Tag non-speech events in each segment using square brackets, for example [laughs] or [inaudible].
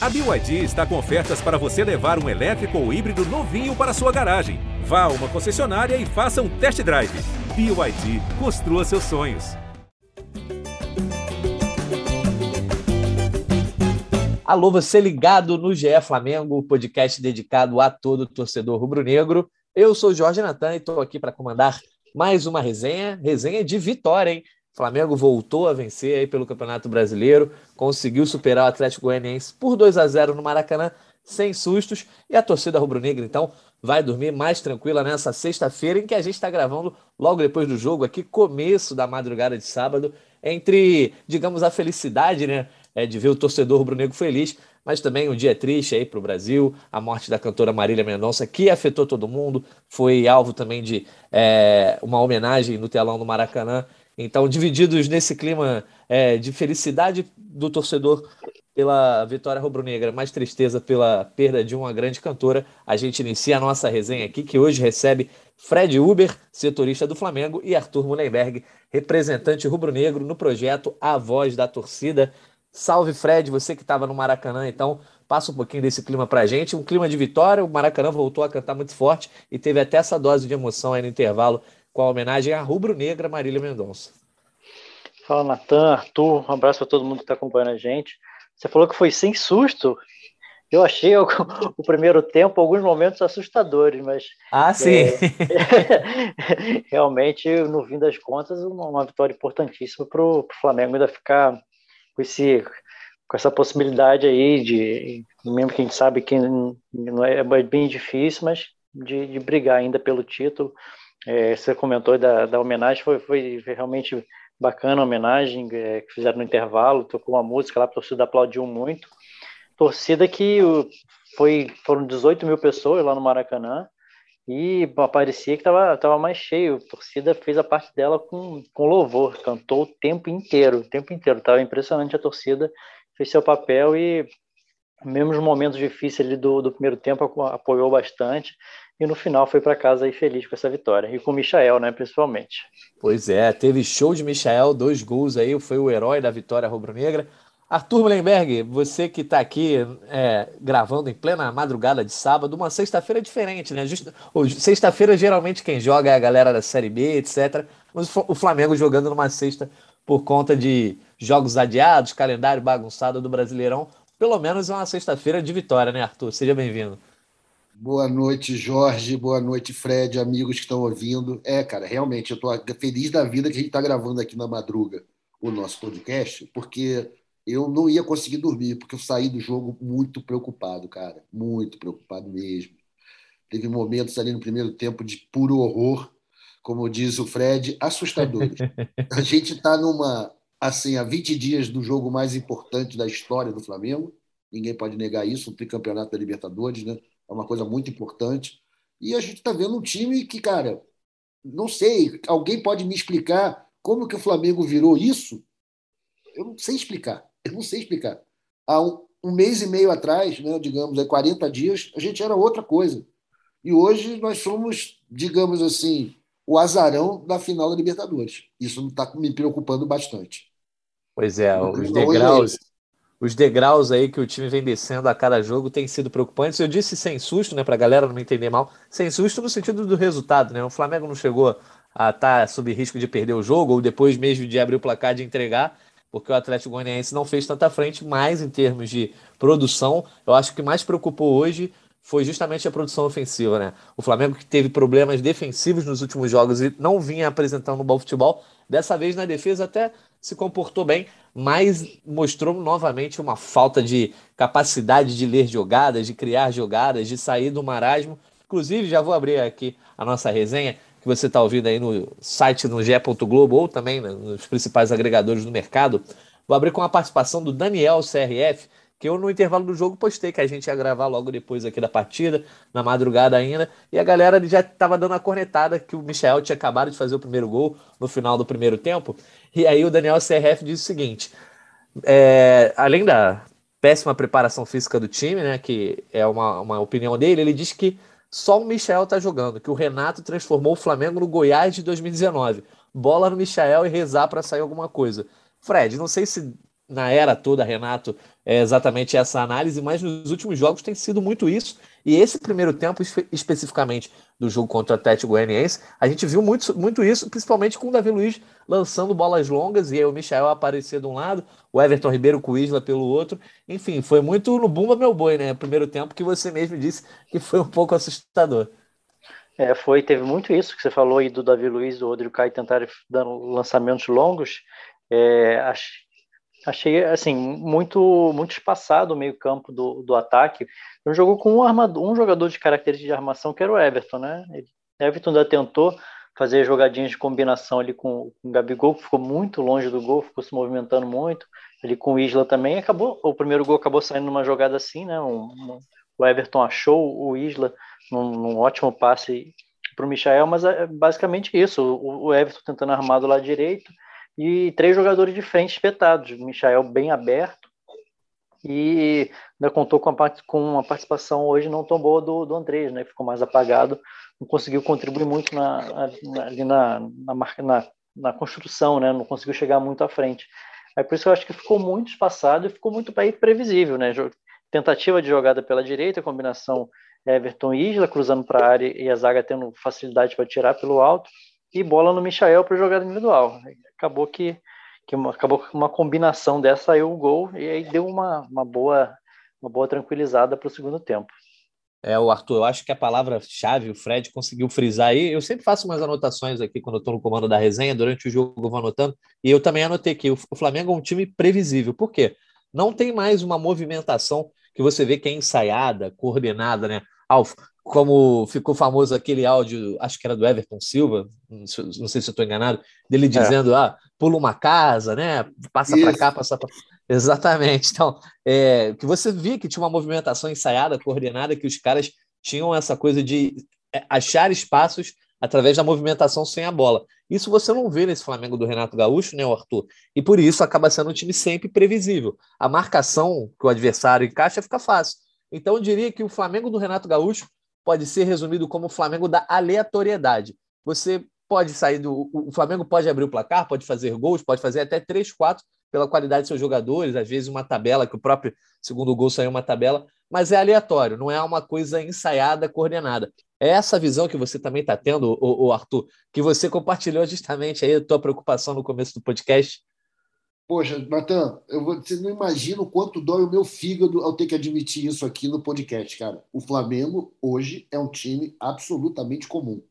A BYD está com ofertas para você levar um elétrico ou híbrido novinho para sua garagem. Vá a uma concessionária e faça um test drive. BYD, construa seus sonhos. Alô, você ligado no GE Flamengo, podcast dedicado a todo torcedor rubro-negro. Eu sou Jorge Natan e estou aqui para comandar mais uma resenha, resenha de vitória, hein? Flamengo voltou a vencer aí pelo Campeonato Brasileiro, conseguiu superar o Atlético Goianiense por 2 a 0 no Maracanã, sem sustos, e a torcida rubro-negra então vai dormir mais tranquila nessa sexta-feira em que a gente está gravando logo depois do jogo aqui, começo da madrugada de sábado, entre, digamos, a felicidade, né, é, de ver o torcedor rubro-negro feliz, mas também um dia triste aí para o Brasil, a morte da cantora Marília Mendonça, que afetou todo mundo, foi alvo também de é, uma homenagem no telão do Maracanã, então, divididos nesse clima é, de felicidade do torcedor pela vitória rubro-negra, mais tristeza pela perda de uma grande cantora, a gente inicia a nossa resenha aqui, que hoje recebe Fred Uber, setorista do Flamengo, e Arthur Mullenberg, representante rubro-negro no projeto A Voz da Torcida. Salve, Fred, você que estava no Maracanã, então, passa um pouquinho desse clima para a gente. Um clima de vitória, o Maracanã voltou a cantar muito forte e teve até essa dose de emoção aí no intervalo com a homenagem à rubro-negra Marília Mendonça. Fala, Natan, Arthur, um abraço para todo mundo que está acompanhando a gente. Você falou que foi sem susto. Eu achei o, o primeiro tempo, alguns momentos assustadores, mas. Ah, sim! É, [laughs] realmente, no fim das contas, uma, uma vitória importantíssima para o Flamengo ainda ficar com, esse, com essa possibilidade aí de. Mesmo que a gente sabe que não é, é bem difícil, mas de, de brigar ainda pelo título. É, você comentou da, da homenagem, foi, foi realmente bacana a homenagem é, que fizeram no intervalo, tocou uma música lá, a torcida aplaudiu muito. Torcida que foi, foram 18 mil pessoas lá no Maracanã e parecia que estava tava mais cheio. A torcida fez a parte dela com, com louvor, cantou o tempo inteiro, o tempo inteiro. Estava impressionante a torcida, fez seu papel e mesmo nos momentos difíceis do, do primeiro tempo apoiou bastante e no final foi para casa aí feliz com essa vitória. E com o Michael, né, principalmente. Pois é, teve show de Michael, dois gols aí, foi o herói da vitória rubro-negra. Arthur Mullenberg, você que está aqui é, gravando em plena madrugada de sábado, uma sexta-feira diferente, né? Sexta-feira, geralmente, quem joga é a galera da Série B, etc. Mas o Flamengo jogando numa sexta por conta de jogos adiados, calendário bagunçado do Brasileirão. Pelo menos é uma sexta-feira de vitória, né, Arthur? Seja bem-vindo. Boa noite, Jorge. Boa noite, Fred, amigos que estão ouvindo. É, cara, realmente, eu estou feliz da vida que a gente está gravando aqui na madruga o nosso podcast, porque eu não ia conseguir dormir, porque eu saí do jogo muito preocupado, cara. Muito preocupado mesmo. Teve momentos ali no primeiro tempo de puro horror, como diz o Fred, assustadores. [laughs] A gente está numa, assim, há 20 dias do jogo mais importante da história do Flamengo. Ninguém pode negar isso, o tricampeonato da Libertadores, né? É uma coisa muito importante. E a gente está vendo um time que, cara, não sei, alguém pode me explicar como que o Flamengo virou isso? Eu não sei explicar, eu não sei explicar. Há um, um mês e meio atrás, né, digamos, há 40 dias, a gente era outra coisa. E hoje nós somos, digamos assim, o azarão da final da Libertadores. Isso está me preocupando bastante. Pois é, os degraus, os degraus aí que o time vem descendo a cada jogo têm sido preocupantes. Eu disse sem susto, né, para a galera não me entender mal, sem susto no sentido do resultado, né? O Flamengo não chegou a estar tá sob risco de perder o jogo ou depois mesmo de abrir o placar de entregar, porque o Atlético Goianiense não fez tanta frente, mas em termos de produção, eu acho que mais preocupou hoje foi justamente a produção ofensiva, né? O Flamengo que teve problemas defensivos nos últimos jogos e não vinha apresentando um bom futebol, dessa vez na defesa até se comportou bem, mas mostrou novamente uma falta de capacidade de ler jogadas, de criar jogadas, de sair do marasmo. Inclusive, já vou abrir aqui a nossa resenha, que você está ouvindo aí no site no G. Globo ou também nos principais agregadores do mercado. Vou abrir com a participação do Daniel CRF, que eu no intervalo do jogo postei que a gente ia gravar logo depois aqui da partida, na madrugada ainda, e a galera já estava dando a cornetada que o Michel tinha acabado de fazer o primeiro gol no final do primeiro tempo, e aí o Daniel CRF disse o seguinte, é, além da péssima preparação física do time, né, que é uma, uma opinião dele, ele diz que só o Michel tá jogando, que o Renato transformou o Flamengo no Goiás de 2019. Bola no Michel e rezar para sair alguma coisa. Fred, não sei se na era toda, Renato, é exatamente essa análise, mas nos últimos jogos tem sido muito isso. E esse primeiro tempo, espe especificamente do jogo contra o Atlético Goianiense, a gente viu muito, muito isso, principalmente com o Davi Luiz lançando bolas longas e aí o Michel aparecer de um lado, o Everton Ribeiro com o Isla pelo outro. Enfim, foi muito no Bumba Meu Boi, né? Primeiro tempo que você mesmo disse que foi um pouco assustador. É, foi, teve muito isso que você falou aí do Davi Luiz, do Rodrigo Caio tentarem dando lançamentos longos. É, achei assim muito muito espaçado o meio campo do, do ataque. Não jogou com um armador, um jogador de característica de armação que era o Everton, né? Ele, Everton ainda tentou fazer jogadinhas de combinação ali com, com o Gabigol, que ficou muito longe do gol, ficou se movimentando muito. Ali com o Isla também acabou. O primeiro gol acabou saindo numa jogada assim, né? Um, um, o Everton achou o Isla num, num ótimo passe para o Michael, mas é basicamente isso. O, o Everton tentando armar do lado direito e três jogadores de frente espetados. Michael bem aberto e ainda contou com, a, com uma participação hoje não tão boa do, do Andrés, né? Ficou mais apagado, não conseguiu contribuir muito na, na, ali na, na, na, na construção, né? Não conseguiu chegar muito à frente. Aí por isso eu acho que ficou muito espaçado e ficou muito previsível, né? Tentativa de jogada pela direita, combinação Everton e Isla cruzando para a área e a zaga tendo facilidade para tirar pelo alto e bola no Michael para jogada individual. Acabou que, que uma, acabou que uma combinação dessa saiu o gol e aí deu uma, uma boa uma boa tranquilizada para o segundo tempo. É, o Arthur, eu acho que a palavra-chave, o Fred conseguiu frisar aí. Eu sempre faço umas anotações aqui quando eu estou no comando da resenha, durante o jogo eu vou anotando, e eu também anotei que o Flamengo é um time previsível. Por quê? Não tem mais uma movimentação que você vê que é ensaiada, coordenada, né? Alf, como ficou famoso aquele áudio, acho que era do Everton Silva, não sei se eu estou enganado, dele é. dizendo, é. ah, pula uma casa, né? Passa para cá, passa para. Exatamente. Então, é, que você via que tinha uma movimentação ensaiada, coordenada, que os caras tinham essa coisa de é, achar espaços através da movimentação sem a bola. Isso você não vê nesse Flamengo do Renato Gaúcho, né, Arthur? E por isso acaba sendo um time sempre previsível. A marcação que o adversário encaixa fica fácil. Então eu diria que o Flamengo do Renato Gaúcho pode ser resumido como o Flamengo da aleatoriedade. Você pode sair do. O Flamengo pode abrir o placar, pode fazer gols, pode fazer até 3, 4 pela qualidade de seus jogadores, às vezes uma tabela, que o próprio segundo gol saiu uma tabela, mas é aleatório, não é uma coisa ensaiada, coordenada. É essa visão que você também está tendo, o, Arthur, que você compartilhou justamente aí a tua preocupação no começo do podcast. Poxa, Natan, eu vou, você não imagina o quanto dói o meu fígado ao ter que admitir isso aqui no podcast, cara. O Flamengo hoje é um time absolutamente comum.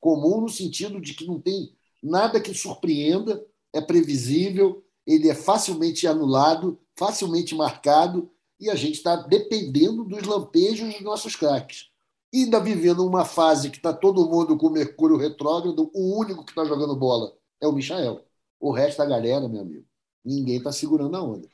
Comum no sentido de que não tem nada que surpreenda, é previsível, ele é facilmente anulado, facilmente marcado, e a gente está dependendo dos lampejos dos nossos craques. E ainda vivendo uma fase que está todo mundo com o Mercúrio retrógrado, o único que está jogando bola é o Michael. O resto da galera, meu amigo, ninguém está segurando a onda.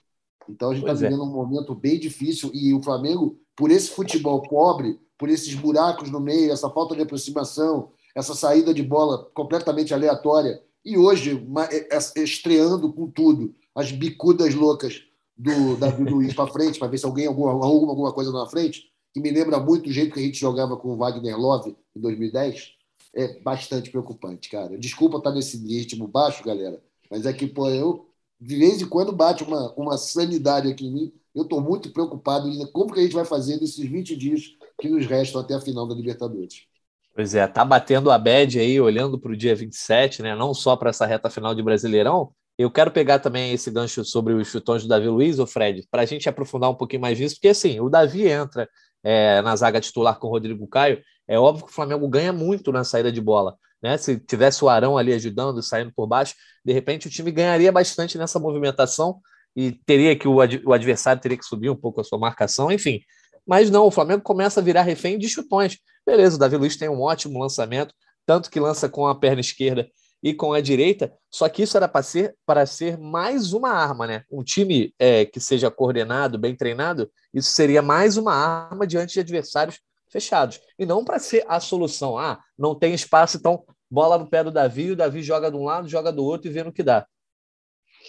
Então a gente está é. vivendo um momento bem difícil e o Flamengo, por esse futebol pobre, por esses buracos no meio, essa falta de aproximação, essa saída de bola completamente aleatória, e hoje é, é, estreando com tudo, as bicudas loucas do Davi Luiz para frente, para ver se alguém alguma, alguma, alguma coisa na frente, que me lembra muito o jeito que a gente jogava com o Wagner Love em 2010, é bastante preocupante, cara. Desculpa estar nesse ritmo baixo, galera, mas é que, pô, eu de vez em quando bate uma, uma sanidade aqui em mim. Eu estou muito preocupado em como que a gente vai fazer nesses 20 dias que nos restam até a final da Libertadores. Pois é, tá batendo a bad aí, olhando para o dia 27, né? Não só para essa reta final de Brasileirão. Eu quero pegar também esse gancho sobre os chutões do Davi Luiz, ou Fred, para a gente aprofundar um pouquinho mais nisso, porque assim, o Davi entra é, na zaga titular com o Rodrigo Caio. É óbvio que o Flamengo ganha muito na saída de bola. Né? Se tivesse o Arão ali ajudando, saindo por baixo, de repente o time ganharia bastante nessa movimentação e teria que o, ad o adversário teria que subir um pouco a sua marcação, enfim. Mas não, o Flamengo começa a virar refém de chutões. Beleza, o Davi Luiz tem um ótimo lançamento, tanto que lança com a perna esquerda e com a direita, só que isso era para ser, para ser mais uma arma, né? Um time é, que seja coordenado, bem treinado, isso seria mais uma arma diante de adversários fechados. E não para ser a solução. Ah, não tem espaço, então bola no pé do Davi, o Davi joga de um lado, joga do outro e vê no que dá.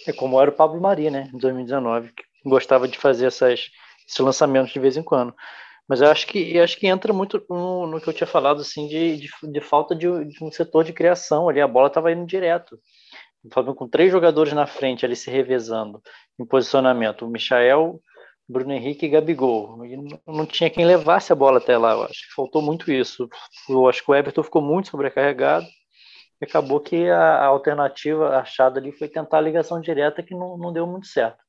É como era o Pablo Mari, né, em 2019, que gostava de fazer essas, esses lançamentos de vez em quando. Mas eu acho que, eu acho que entra muito no, no que eu tinha falado, assim, de, de, de falta de, de, um setor de criação ali. A bola estava indo direto. com três jogadores na frente ali se revezando em posicionamento, o Michael, Bruno Henrique e Gabigol. E não tinha quem levasse a bola até lá, eu acho faltou muito isso. Eu acho que o Everton ficou muito sobrecarregado e acabou que a, a alternativa achada ali foi tentar a ligação direta que não, não deu muito certo.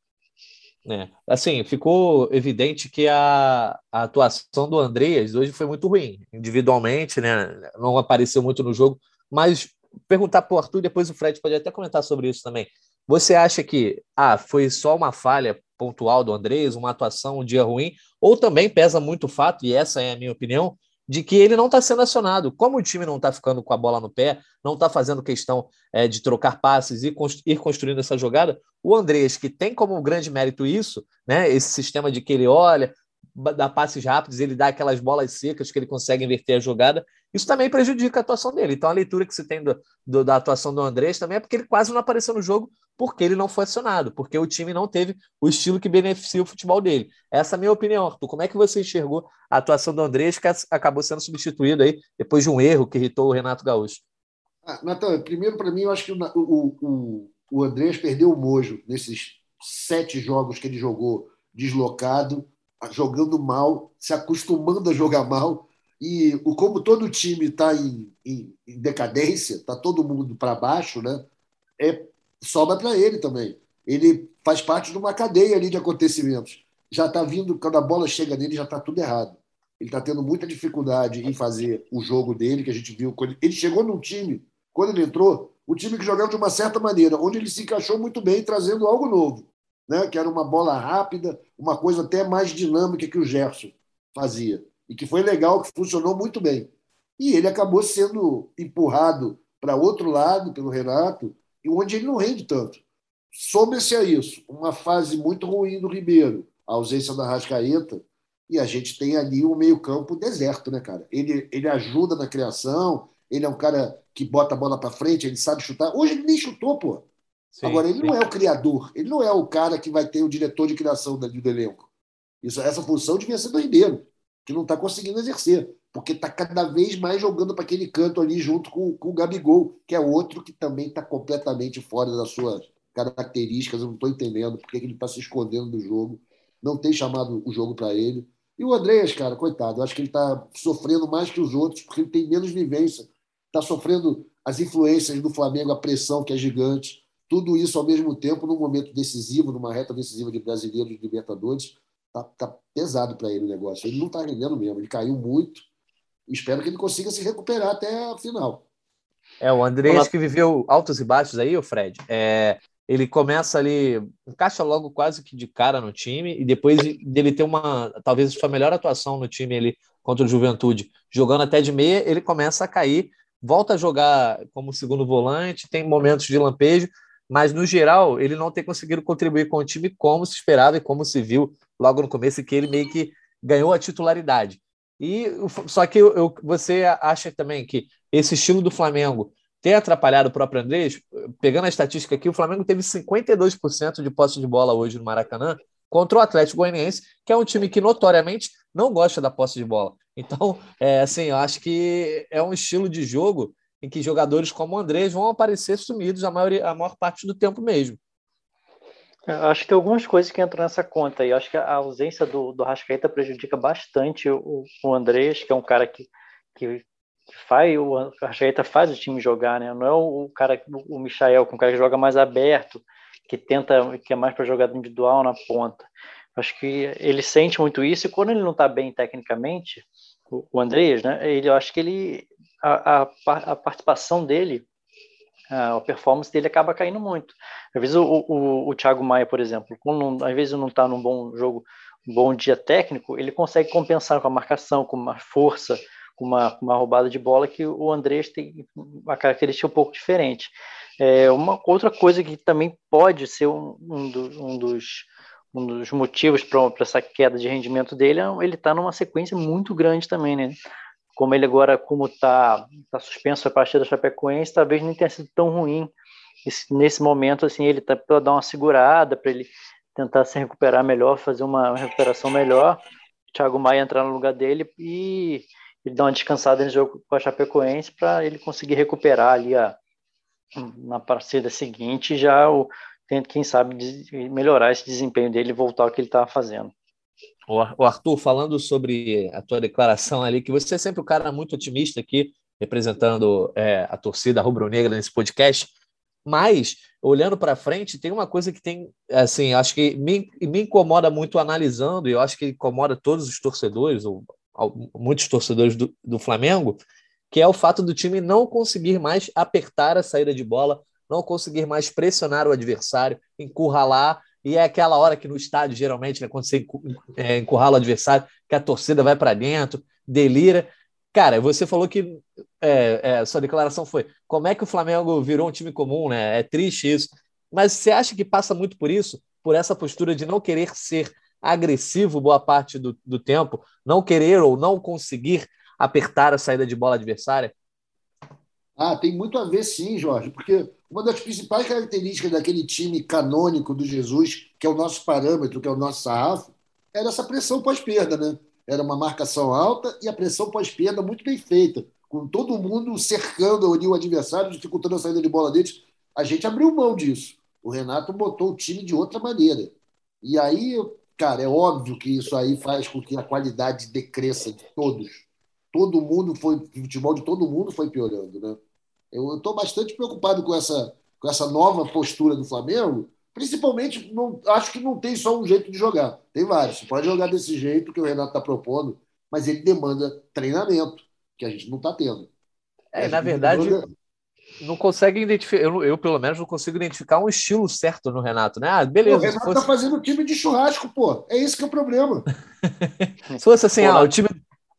É, assim, ficou evidente que a, a atuação do Andreas hoje foi muito ruim, individualmente, né? Não apareceu muito no jogo, mas perguntar para o Arthur, depois o Fred pode até comentar sobre isso também. Você acha que ah, foi só uma falha pontual do Andrés, uma atuação, um dia ruim, ou também pesa muito o fato, e essa é a minha opinião, de que ele não está sendo acionado. Como o time não está ficando com a bola no pé, não está fazendo questão é, de trocar passes e ir construindo essa jogada, o Andrés, que tem como grande mérito isso, né, esse sistema de que ele olha, dá passes rápidos, ele dá aquelas bolas secas que ele consegue inverter a jogada, isso também prejudica a atuação dele. Então a leitura que se tem do, do, da atuação do Andrés também é porque ele quase não apareceu no jogo porque ele não foi acionado, porque o time não teve o estilo que beneficia o futebol dele. Essa é a minha opinião, Arthur. Como é que você enxergou a atuação do Andrés, que acabou sendo substituído aí depois de um erro que irritou o Renato Gaúcho? Ah, Natan, primeiro para mim, eu acho que o, o, o Andrés perdeu o mojo nesses sete jogos que ele jogou deslocado jogando mal, se acostumando a jogar mal. E o, como todo time está em, em, em, decadência, está todo mundo para baixo, né? É, sobra para ele também. Ele faz parte de uma cadeia ali de acontecimentos. Já está vindo, quando a bola chega nele, já está tudo errado. Ele está tendo muita dificuldade em fazer o jogo dele, que a gente viu. Quando ele chegou num time, quando ele entrou, o time que jogava de uma certa maneira, onde ele se encaixou muito bem, trazendo algo novo né? que era uma bola rápida, uma coisa até mais dinâmica que o Gerson fazia. E que foi legal, que funcionou muito bem. E ele acabou sendo empurrado para outro lado pelo Renato, e onde ele não rende tanto. Some-se a isso uma fase muito ruim do Ribeiro, a ausência da Rascaeta, e a gente tem ali um meio-campo deserto, né, cara? Ele, ele ajuda na criação, ele é um cara que bota a bola para frente, ele sabe chutar. Hoje ele nem chutou, pô. Sim, Agora, ele sim. não é o criador, ele não é o cara que vai ter o diretor de criação do elenco. Isso, essa função devia ser do Ribeiro, que não está conseguindo exercer, porque está cada vez mais jogando para aquele canto ali junto com, com o Gabigol, que é outro que também está completamente fora das suas características. Eu não estou entendendo porque ele está se escondendo do jogo, não tem chamado o jogo para ele. E o Andréas, cara, coitado, eu acho que ele está sofrendo mais que os outros, porque ele tem menos vivência. Está sofrendo as influências do Flamengo, a pressão que é gigante tudo isso ao mesmo tempo, num momento decisivo, numa reta decisiva de brasileiros de Libertadores, tá, tá pesado para ele o negócio. Ele não está rendendo mesmo, ele caiu muito. Espero que ele consiga se recuperar até a final. É, o Andrés que viveu altos e baixos aí, o Fred. É, ele começa ali, encaixa logo quase que de cara no time, e depois dele ter uma, talvez sua melhor atuação no time ali contra o Juventude, jogando até de meia, ele começa a cair, volta a jogar como segundo volante, tem momentos de lampejo, mas no geral ele não tem conseguido contribuir com o time como se esperava e como se viu logo no começo, que ele meio que ganhou a titularidade. E só que eu, você acha também que esse estilo do Flamengo ter atrapalhado o próprio Andrés, pegando a estatística aqui, o Flamengo teve 52% de posse de bola hoje no Maracanã contra o Atlético Goianiense, que é um time que notoriamente não gosta da posse de bola. Então, é, assim, eu acho que é um estilo de jogo em que jogadores como o Andrés vão aparecer sumidos a, maioria, a maior parte do tempo mesmo. Eu acho que tem algumas coisas que entram nessa conta acho que a ausência do, do Rascaeta prejudica bastante o, o Andrés, que é um cara que, que, que faz, o Rascaeta faz o time jogar, né? Não é o, o cara, o Michael, que é um cara que joga mais aberto, que tenta, que é mais para jogada individual na ponta. Acho que ele sente muito isso e quando ele não está bem tecnicamente, o, o Andrés, né? Ele, eu acho que ele a, a, a participação dele, a performance dele acaba caindo muito. Às vezes o, o, o Thiago Maia, por exemplo, quando, às vezes não está num bom jogo, um bom dia técnico, ele consegue compensar com a marcação, com uma força, com uma, uma roubada de bola que o Andrés tem uma característica um pouco diferente. É, uma outra coisa que também pode ser um, um, do, um dos um dos motivos para essa queda de rendimento dele é ele estar tá numa sequência muito grande também, né? Como ele agora, como está tá suspenso a partida da Chapecoense, talvez nem tenha sido tão ruim esse, nesse momento, assim, ele está para dar uma segurada, para ele tentar se recuperar melhor, fazer uma recuperação melhor, Thiago Maia entrar no lugar dele e ele dar uma descansada no jogo com a Chapecoense para ele conseguir recuperar ali a, na partida seguinte já o, quem sabe melhorar esse desempenho dele e voltar ao que ele estava fazendo. O Arthur, falando sobre a tua declaração ali, que você é sempre um cara muito otimista aqui, representando é, a torcida rubro-negra nesse podcast, mas olhando para frente, tem uma coisa que tem, assim, acho que me, me incomoda muito analisando, e eu acho que incomoda todos os torcedores, ou, ou muitos torcedores do, do Flamengo, que é o fato do time não conseguir mais apertar a saída de bola, não conseguir mais pressionar o adversário, encurralar, e é aquela hora que no estádio, geralmente, né, quando você é, encurrala o adversário, que a torcida vai para dentro, delira. Cara, você falou que é, é, sua declaração foi como é que o Flamengo virou um time comum, né? É triste isso. Mas você acha que passa muito por isso? Por essa postura de não querer ser agressivo boa parte do, do tempo, não querer ou não conseguir apertar a saída de bola adversária? Ah, tem muito a ver sim, Jorge, porque uma das principais características daquele time canônico do Jesus, que é o nosso parâmetro, que é o nosso sarrafo, era essa pressão pós-perda, né? Era uma marcação alta e a pressão pós-perda muito bem feita, com todo mundo cercando ali o adversário, dificultando a saída de bola deles. A gente abriu mão disso. O Renato botou o time de outra maneira. E aí, cara, é óbvio que isso aí faz com que a qualidade decresça de todos todo mundo foi, o futebol de todo mundo foi piorando, né? Eu estou bastante preocupado com essa, com essa nova postura do Flamengo, principalmente, não, acho que não tem só um jeito de jogar, tem vários. Você pode jogar desse jeito que o Renato está propondo, mas ele demanda treinamento, que a gente não está tendo. É, na verdade, demanda... não consegue identificar, eu, eu, pelo menos não consigo identificar um estilo certo no Renato, né? Ah, beleza. O Renato está fosse... fazendo time de churrasco, pô. É isso que é o problema. [laughs] se fosse assim, ah, o time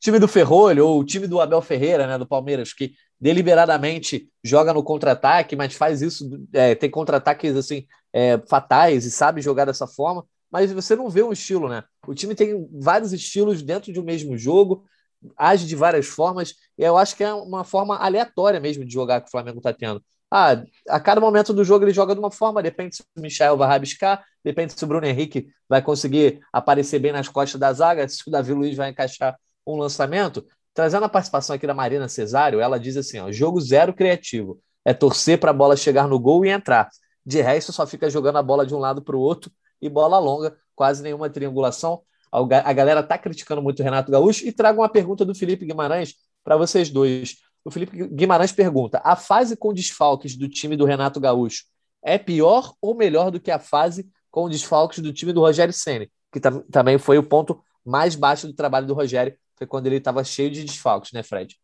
time do Ferrolho ou o time do Abel Ferreira, né, do Palmeiras, que deliberadamente joga no contra-ataque, mas faz isso, é, tem contra-ataques assim é, fatais e sabe jogar dessa forma, mas você não vê um estilo, né? O time tem vários estilos dentro de um mesmo jogo, age de várias formas, e eu acho que é uma forma aleatória mesmo de jogar que o Flamengo está tendo. Ah, a cada momento do jogo ele joga de uma forma, depende se o Michel vai rabiscar, depende se o Bruno Henrique vai conseguir aparecer bem nas costas da zaga, se o Davi Luiz vai encaixar um lançamento, trazendo a participação aqui da Marina Cesário, ela diz assim: ó, jogo zero criativo. É torcer para a bola chegar no gol e entrar. De resto, só fica jogando a bola de um lado para o outro e bola longa, quase nenhuma triangulação. A galera está criticando muito o Renato Gaúcho e trago uma pergunta do Felipe Guimarães para vocês dois. O Felipe Guimarães pergunta: a fase com desfalques do time do Renato Gaúcho é pior ou melhor do que a fase com desfalques do time do Rogério Ceni, que também foi o ponto mais baixo do trabalho do Rogério foi quando ele estava cheio de desfalques, né, Fred?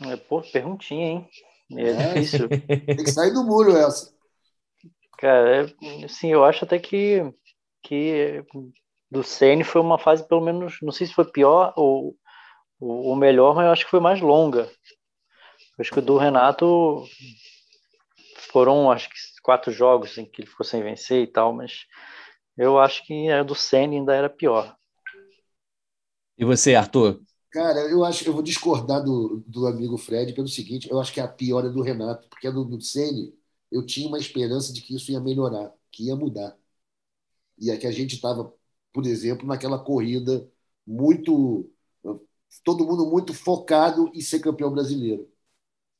É, pô, perguntinha, hein? É, é difícil. Tem que sair do muro essa. Cara, é, assim, eu acho até que, que do Ceni foi uma fase, pelo menos, não sei se foi pior ou, ou melhor, mas eu acho que foi mais longa. Eu acho que o do Renato foram, acho que, quatro jogos em que ele ficou sem vencer e tal, mas eu acho que a do Ceni ainda era pior. E você, Arthur? Cara, eu acho eu vou discordar do, do amigo Fred pelo seguinte: eu acho que a pior é do Renato, porque do, do Sene, eu tinha uma esperança de que isso ia melhorar, que ia mudar. E é que a gente estava, por exemplo, naquela corrida muito. Todo mundo muito focado em ser campeão brasileiro.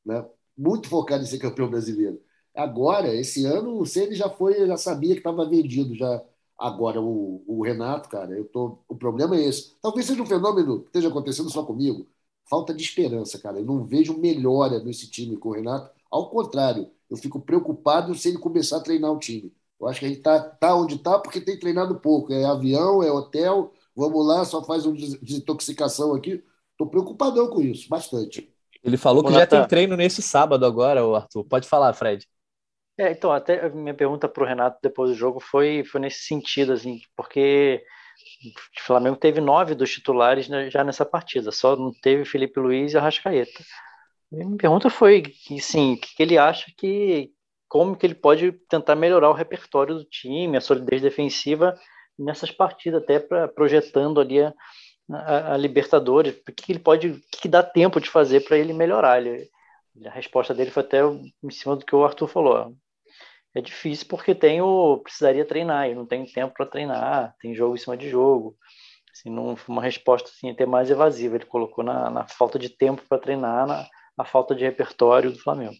Né? Muito focado em ser campeão brasileiro. Agora, esse ano, o Ceni já foi, já sabia que estava vendido, já Agora, o, o, Renato, cara, eu tô, o problema é esse. Talvez seja um fenômeno que esteja acontecendo só comigo. Falta de esperança, cara. Eu não vejo melhora nesse time com o Renato. Ao contrário, eu fico preocupado se ele começar a treinar o time. Eu acho que a gente tá, tá onde está porque tem treinado pouco. É avião, é hotel, vamos lá, só faz uma desintoxicação aqui. Estou preocupadão com isso, bastante. Ele falou que já tem treino nesse sábado agora, Arthur. Pode falar, Fred. É, então, até minha pergunta para o Renato depois do jogo foi, foi nesse sentido, assim, porque o Flamengo teve nove dos titulares já nessa partida, só não teve Felipe Luiz e Arrascaeta. E minha pergunta foi, sim, o que ele acha que, como que ele pode tentar melhorar o repertório do time, a solidez defensiva nessas partidas, até para projetando ali a, a, a, Libertadores, o que ele pode, o que dá tempo de fazer para ele melhorar. Ele, a resposta dele foi até em cima do que o Arthur falou é difícil porque tem o precisaria treinar e não tem tempo para treinar, tem jogo em cima de jogo. Assim, não uma resposta assim até mais evasiva. Ele colocou na, na falta de tempo para treinar, na, na falta de repertório do Flamengo.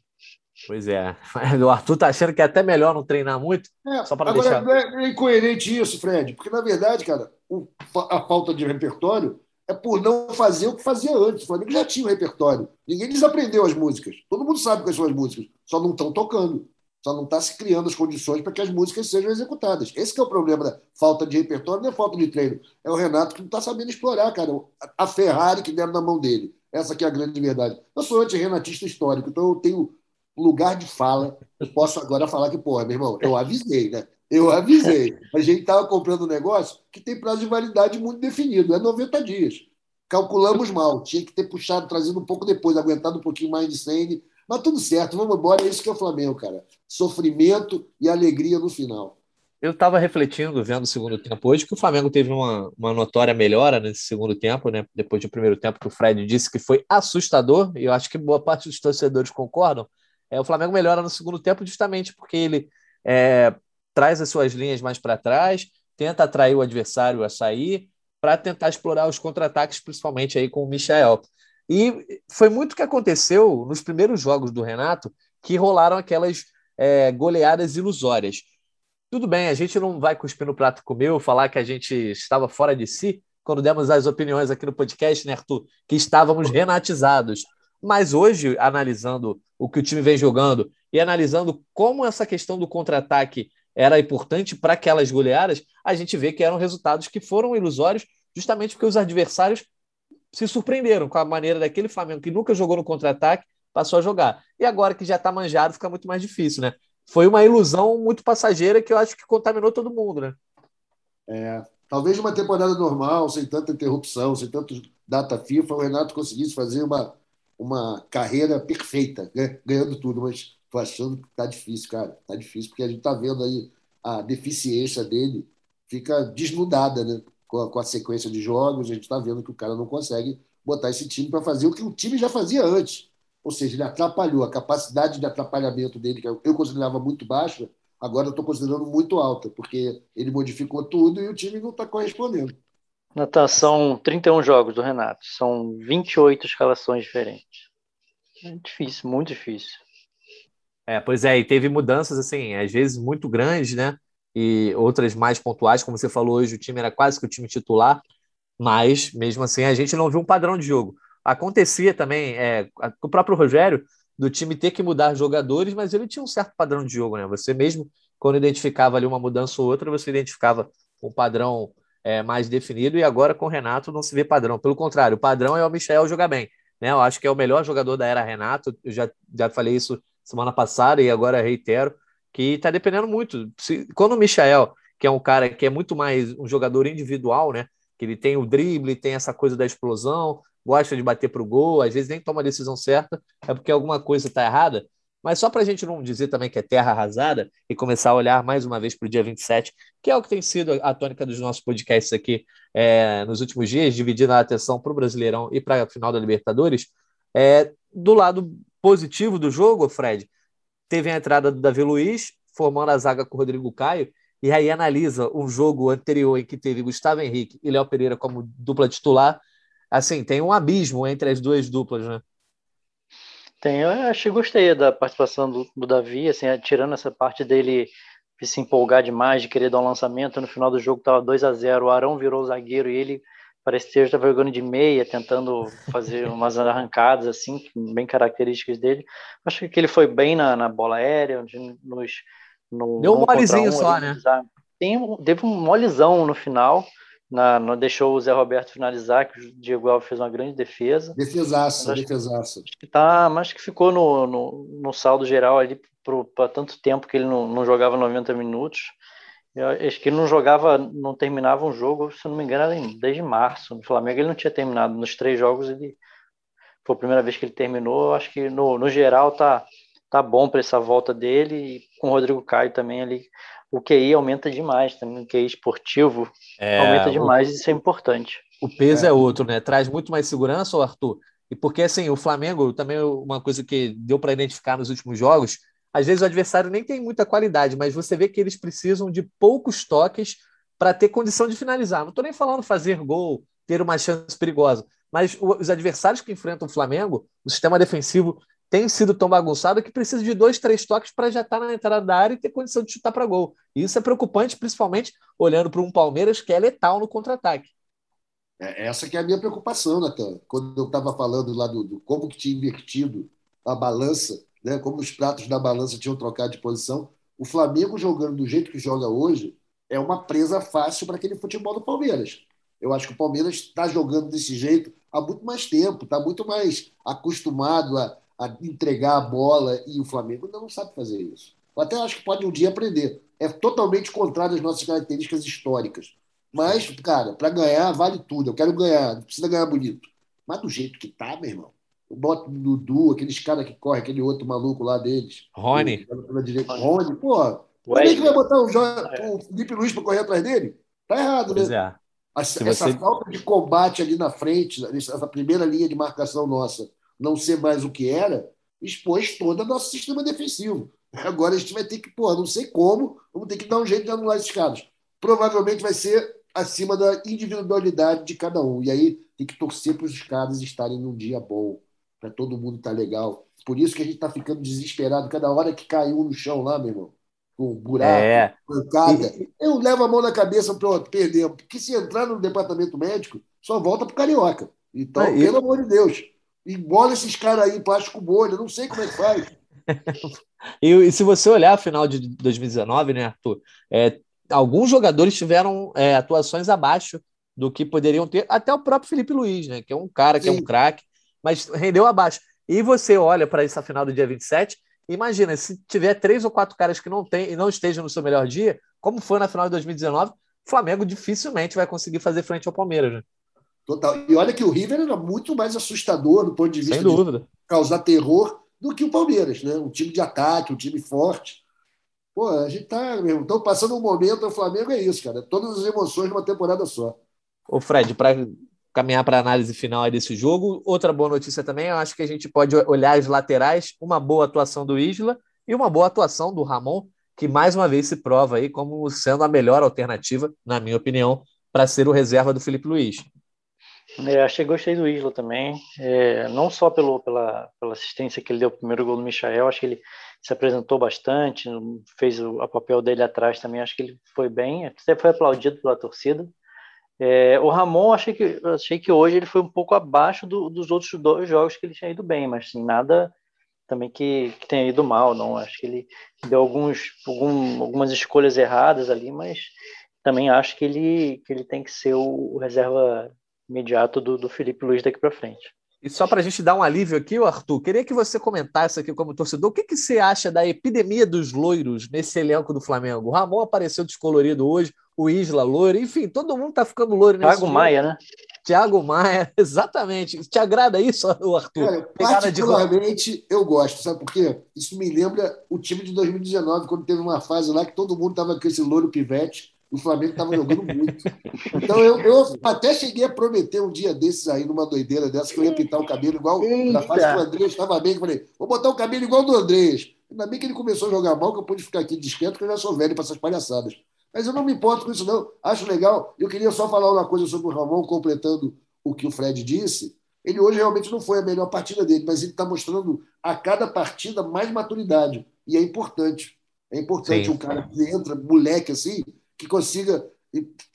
Pois é. [laughs] O Arthur tá achando que é até melhor não treinar muito. É, só para deixar. Não é, é incoerente isso, Fred, porque na verdade, cara, o, a falta de repertório é por não fazer o que fazia antes. O Flamengo já tinha um repertório. Ninguém desaprendeu as músicas. Todo mundo sabe quais são as músicas, só não estão tocando. Só não está se criando as condições para que as músicas sejam executadas. Esse é o problema da falta de repertório, não é falta de treino. É o Renato que não está sabendo explorar, cara, a Ferrari que deram na mão dele. Essa que é a grande verdade. Eu sou anti-renatista histórico, então eu tenho lugar de fala. Eu posso agora falar que, porra, meu irmão, eu avisei, né? Eu avisei. A gente estava comprando um negócio que tem prazo de validade muito definido, é 90 dias. Calculamos mal, tinha que ter puxado, trazido um pouco depois, aguentado um pouquinho mais de 100, mas tudo certo, vamos embora, é isso que é o Flamengo, cara. Sofrimento e alegria no final. Eu estava refletindo, vendo o segundo tempo hoje, que o Flamengo teve uma, uma notória melhora nesse segundo tempo, né? Depois do primeiro tempo, que o Fred disse que foi assustador, e eu acho que boa parte dos torcedores concordam. É, o Flamengo melhora no segundo tempo justamente porque ele é, traz as suas linhas mais para trás, tenta atrair o adversário a sair, para tentar explorar os contra-ataques, principalmente aí com o Michel. E foi muito o que aconteceu nos primeiros jogos do Renato, que rolaram aquelas é, goleadas ilusórias. Tudo bem, a gente não vai cuspir no prato comeu, falar que a gente estava fora de si, quando demos as opiniões aqui no podcast, né, Arthur? Que estávamos renatizados. Mas hoje, analisando o que o time vem jogando e analisando como essa questão do contra-ataque era importante para aquelas goleadas, a gente vê que eram resultados que foram ilusórios, justamente porque os adversários se surpreenderam com a maneira daquele Flamengo que nunca jogou no contra-ataque, passou a jogar. E agora que já está manjado, fica muito mais difícil, né? Foi uma ilusão muito passageira que eu acho que contaminou todo mundo, né? É, talvez uma temporada normal, sem tanta interrupção, sem tanto data FIFA, o Renato conseguisse fazer uma, uma carreira perfeita, né? ganhando tudo, mas tô achando que tá difícil, cara. Tá difícil, porque a gente tá vendo aí a deficiência dele fica desnudada, né? Com a, com a sequência de jogos, a gente está vendo que o cara não consegue botar esse time para fazer o que o time já fazia antes. Ou seja, ele atrapalhou. A capacidade de atrapalhamento dele, que eu considerava muito baixa, agora eu estou considerando muito alta, porque ele modificou tudo e o time não está correspondendo. Natan, são 31 jogos do Renato, são 28 escalações diferentes. É difícil, muito difícil. É, pois é, e teve mudanças, assim, às vezes muito grandes, né? E outras mais pontuais, como você falou hoje, o time era quase que o time titular, mas mesmo assim a gente não viu um padrão de jogo. Acontecia também, é, o próprio Rogério, do time ter que mudar jogadores, mas ele tinha um certo padrão de jogo, né? Você mesmo, quando identificava ali uma mudança ou outra, você identificava um padrão é, mais definido, e agora com o Renato não se vê padrão. Pelo contrário, o padrão é o Michel jogar bem. Né? Eu acho que é o melhor jogador da era Renato, eu já, já falei isso semana passada e agora reitero, que está dependendo muito. Se, quando o Michael, que é um cara que é muito mais um jogador individual, né? Que ele tem o drible, tem essa coisa da explosão, gosta de bater para o gol, às vezes nem toma a decisão certa, é porque alguma coisa está errada. Mas só para a gente não dizer também que é terra arrasada e começar a olhar mais uma vez para o dia 27, que é o que tem sido a tônica dos nossos podcasts aqui é, nos últimos dias, dividindo a atenção para o Brasileirão e para a final da Libertadores, é, do lado positivo do jogo, Fred, teve a entrada do Davi Luiz, formando a zaga com o Rodrigo Caio, e aí analisa um jogo anterior em que teve Gustavo Henrique e Léo Pereira como dupla titular, assim, tem um abismo entre as duas duplas, né? Tem, eu achei, gostei da participação do, do Davi, assim, tirando essa parte dele de se empolgar demais, de querer dar um lançamento, no final do jogo estava 2 a 0 o Arão virou zagueiro e ele Parece que estava jogando de meia, tentando fazer [laughs] umas arrancadas assim, bem características dele. Acho que ele foi bem na, na bola aérea, nos, no, Deu um molezinho um, só, né? Tem, teve um molezão no final, na, no, deixou o Zé Roberto finalizar, que o Diego Alves fez uma grande defesa. Defesaça, defesaça. Acho que, tá, mas que ficou no, no, no saldo geral ali para tanto tempo que ele não, não jogava 90 minutos. Eu acho que ele não jogava, não terminava um jogo, se não me engano, desde março. No Flamengo ele não tinha terminado. Nos três jogos ele foi a primeira vez que ele terminou. Eu acho que no, no geral tá, tá bom para essa volta dele. E com o Rodrigo Caio também ali. O QI aumenta demais também. O QI esportivo é, aumenta demais o, e isso é importante. O peso é. é outro, né? Traz muito mais segurança, Arthur. E porque assim, o Flamengo também uma coisa que deu para identificar nos últimos jogos às vezes o adversário nem tem muita qualidade, mas você vê que eles precisam de poucos toques para ter condição de finalizar. Não estou nem falando fazer gol, ter uma chance perigosa, mas os adversários que enfrentam o Flamengo, o sistema defensivo tem sido tão bagunçado que precisa de dois, três toques para já estar tá na entrada da área e ter condição de chutar para gol. E isso é preocupante, principalmente olhando para um Palmeiras que é letal no contra-ataque. É, essa que é a minha preocupação, Natan. Quando eu estava falando lá do, do, como que tinha invertido a balança, né, como os pratos da balança tinham trocado de posição, o Flamengo jogando do jeito que joga hoje é uma presa fácil para aquele futebol do Palmeiras. Eu acho que o Palmeiras está jogando desse jeito há muito mais tempo, está muito mais acostumado a, a, entregar a bola e o Flamengo ainda não sabe fazer isso. Eu até acho que pode um dia aprender. É totalmente contrário às nossas características históricas. Mas, cara, para ganhar vale tudo. Eu quero ganhar, não precisa ganhar bonito. Mas do jeito que tá, meu irmão. Eu boto no Dudu, aqueles caras que correm, aquele outro maluco lá deles. Rony. Rony, pô. Como é que vai botar o, o Felipe Luiz para correr atrás dele? Tá errado, né? É. Essa, essa falta de combate ali na frente, essa primeira linha de marcação nossa, não ser mais o que era, expôs todo o nosso sistema defensivo. Agora a gente vai ter que, pô, não sei como, vamos ter que dar um jeito de anular esses caras. Provavelmente vai ser acima da individualidade de cada um. E aí tem que torcer para os caras estarem num dia bom, para todo mundo estar tá legal. Por isso que a gente está ficando desesperado cada hora que cai um no chão lá, meu irmão com buraco, é. pancada. Eu levo a mão na cabeça, pronto, perdemos. Porque se entrar no departamento médico, só volta pro Carioca. Então, é, pelo amor de Deus. Embola esses caras aí, plástico bolha, não sei como é que faz. [laughs] e, e, se você olhar a final de 2019, né, Arthur? É, alguns jogadores tiveram é, atuações abaixo do que poderiam ter, até o próprio Felipe Luiz, né? Que é um cara, que Sim. é um craque, mas rendeu abaixo. E você olha para essa final do dia 27, Imagina, se tiver três ou quatro caras que não tem e não estejam no seu melhor dia, como foi na final de 2019, o Flamengo dificilmente vai conseguir fazer frente ao Palmeiras. Né? Total. E olha que o River era muito mais assustador do ponto de vista Sem dúvida. de causar terror do que o Palmeiras, né? Um time de ataque, um time forte. Pô, a gente tá mesmo. Então, passando um momento, o Flamengo é isso, cara. Todas as emoções numa temporada só. Ô, Fred, para caminhar para a análise final desse jogo. Outra boa notícia também, eu acho que a gente pode olhar as laterais, uma boa atuação do Isla e uma boa atuação do Ramon, que mais uma vez se prova aí como sendo a melhor alternativa, na minha opinião, para ser o reserva do Felipe Luiz. É, achei gostei do Isla também, é, não só pelo, pela, pela assistência que ele deu o primeiro gol do Michael, acho que ele se apresentou bastante, fez o papel dele atrás também, acho que ele foi bem, até foi aplaudido pela torcida. É, o Ramon, achei que, achei que hoje ele foi um pouco abaixo do, dos outros dois jogos que ele tinha ido bem, mas assim, nada também que, que tenha ido mal, não. Acho que ele deu alguns, algum, algumas escolhas erradas ali, mas também acho que ele, que ele tem que ser o, o reserva imediato do, do Felipe Luiz daqui para frente. E só para a gente dar um alívio aqui, Arthur, queria que você comentasse aqui como torcedor, o que, que você acha da epidemia dos loiros nesse elenco do Flamengo? O Ramon apareceu descolorido hoje, o Isla loiro, enfim, todo mundo tá ficando loiro nesse Thiago Maia, né? Thiago Maia, [laughs] exatamente. Te agrada isso, Arthur? Cara, particularmente de... eu gosto, sabe por quê? Isso me lembra o time de 2019, quando teve uma fase lá que todo mundo tava com esse loiro pivete, o Flamengo estava jogando muito. Então eu, eu, até cheguei a prometer um dia desses aí, numa doideira dessa, que eu ia pintar o cabelo igual na fase que o Andrés estava bem. Eu falei, vou botar o cabelo igual do Andrés. Ainda bem que ele começou a jogar mal, que eu pude ficar aqui discreto, porque eu já sou velho para essas palhaçadas. Mas eu não me importo com isso, não. Acho legal. Eu queria só falar uma coisa sobre o Ramon, completando o que o Fred disse. Ele hoje realmente não foi a melhor partida dele, mas ele está mostrando a cada partida mais maturidade. E é importante. É importante Sim. um cara que entra, moleque assim, que consiga.